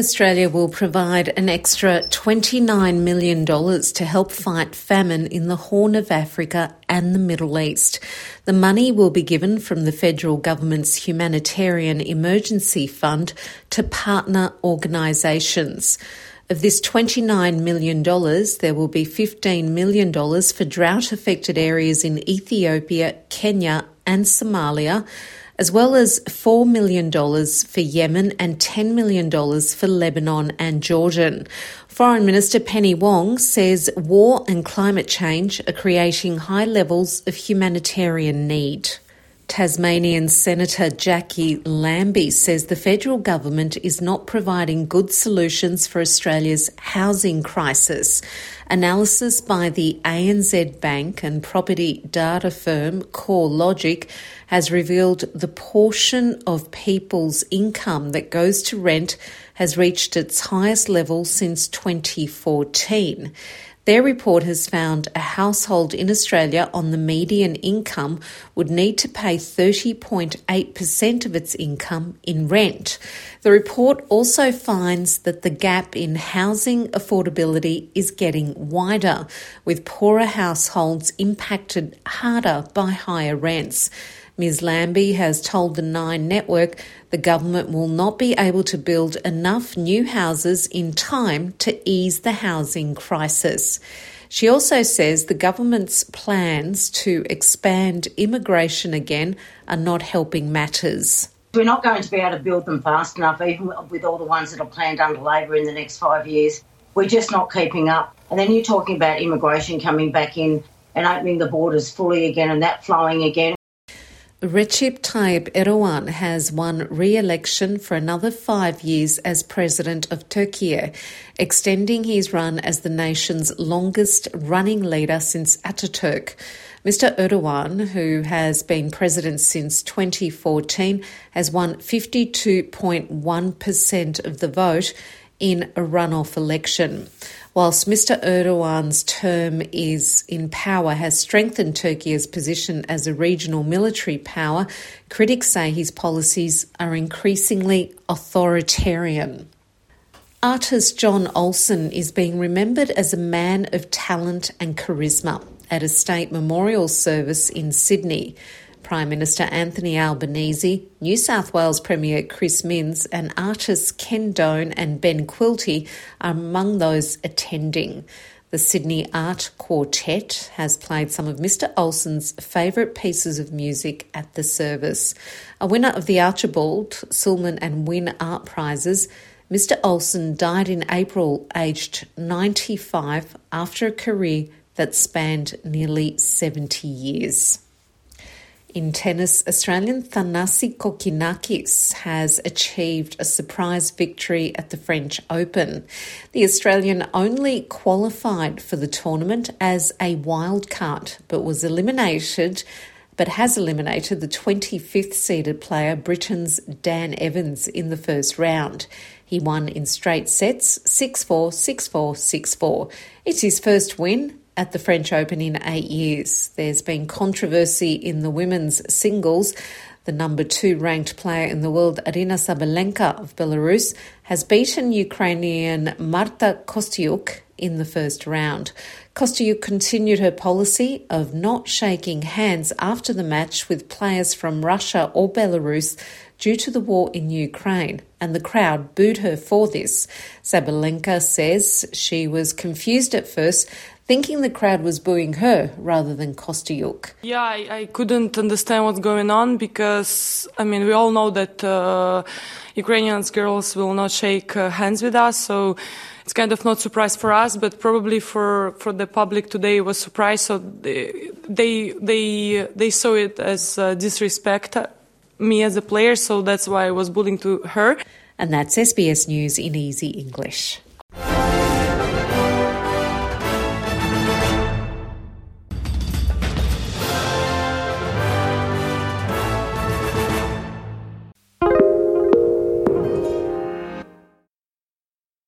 Australia will provide an extra $29 million to help fight famine in the Horn of Africa and the Middle East. The money will be given from the federal government's Humanitarian Emergency Fund to partner organisations. Of this $29 million, there will be $15 million for drought affected areas in Ethiopia, Kenya, and Somalia as well as $4 million for Yemen and $10 million for Lebanon and Jordan. Foreign Minister Penny Wong says war and climate change are creating high levels of humanitarian need. Tasmanian Senator Jacqui Lambie says the federal government is not providing good solutions for Australia's housing crisis. Analysis by the ANZ Bank and property data firm CoreLogic has revealed the portion of people's income that goes to rent has reached its highest level since 2014. Their report has found a household in Australia on the median income would need to pay 30.8% of its income in rent. The report also finds that the gap in housing affordability is getting wider, with poorer households impacted harder by higher rents. Ms. Lambie has told the Nine Network the government will not be able to build enough new houses in time to ease the housing crisis. She also says the government's plans to expand immigration again are not helping matters. We're not going to be able to build them fast enough, even with all the ones that are planned under Labor in the next five years. We're just not keeping up. And then you're talking about immigration coming back in and opening the borders fully again and that flowing again. Recep Tayyip Erdogan has won re-election for another five years as president of Turkey, extending his run as the nation's longest running leader since Ataturk. Mr. Erdogan, who has been president since 2014, has won 52.1% of the vote in a runoff election. Whilst Mr. Erdogan's term is in power has strengthened Turkey's position as a regional military power, critics say his policies are increasingly authoritarian. Artist John Olsen is being remembered as a man of talent and charisma at a state memorial service in Sydney. Prime Minister Anthony Albanese, New South Wales Premier Chris Minns, and artists Ken Done and Ben Quilty are among those attending. The Sydney Art Quartet has played some of Mr. Olsen's favourite pieces of music at the service. A winner of the Archibald, Sulman and Wynne Art Prizes, Mr. Olsen died in April, aged 95, after a career that spanned nearly 70 years. In tennis, Australian Thanasi Kokkinakis has achieved a surprise victory at the French Open. The Australian only qualified for the tournament as a wild card, but was eliminated but has eliminated the 25th seeded player Britain's Dan Evans in the first round. He won in straight sets 6 4, 6 4, 6 4. It's his first win at the French Open in eight years. There's been controversy in the women's singles. The number two ranked player in the world, Aryna Sabalenka of Belarus, has beaten Ukrainian Marta Kostyuk in the first round. Kostyuk continued her policy of not shaking hands after the match with players from Russia or Belarus due to the war in Ukraine, and the crowd booed her for this. Sabalenka says she was confused at first thinking the crowd was booing her rather than Kostyuk. Yeah, I, I, couldn't understand what's going on because, I mean, we all know that uh, Ukrainian girls will not shake uh, hands with us, so it's kind of not surprise for us, but probably for, for the public today it was surprise. So they they they, they saw it as uh, disrespect me as a player, so that's why I was bullying to her. And that's SBS News in easy English.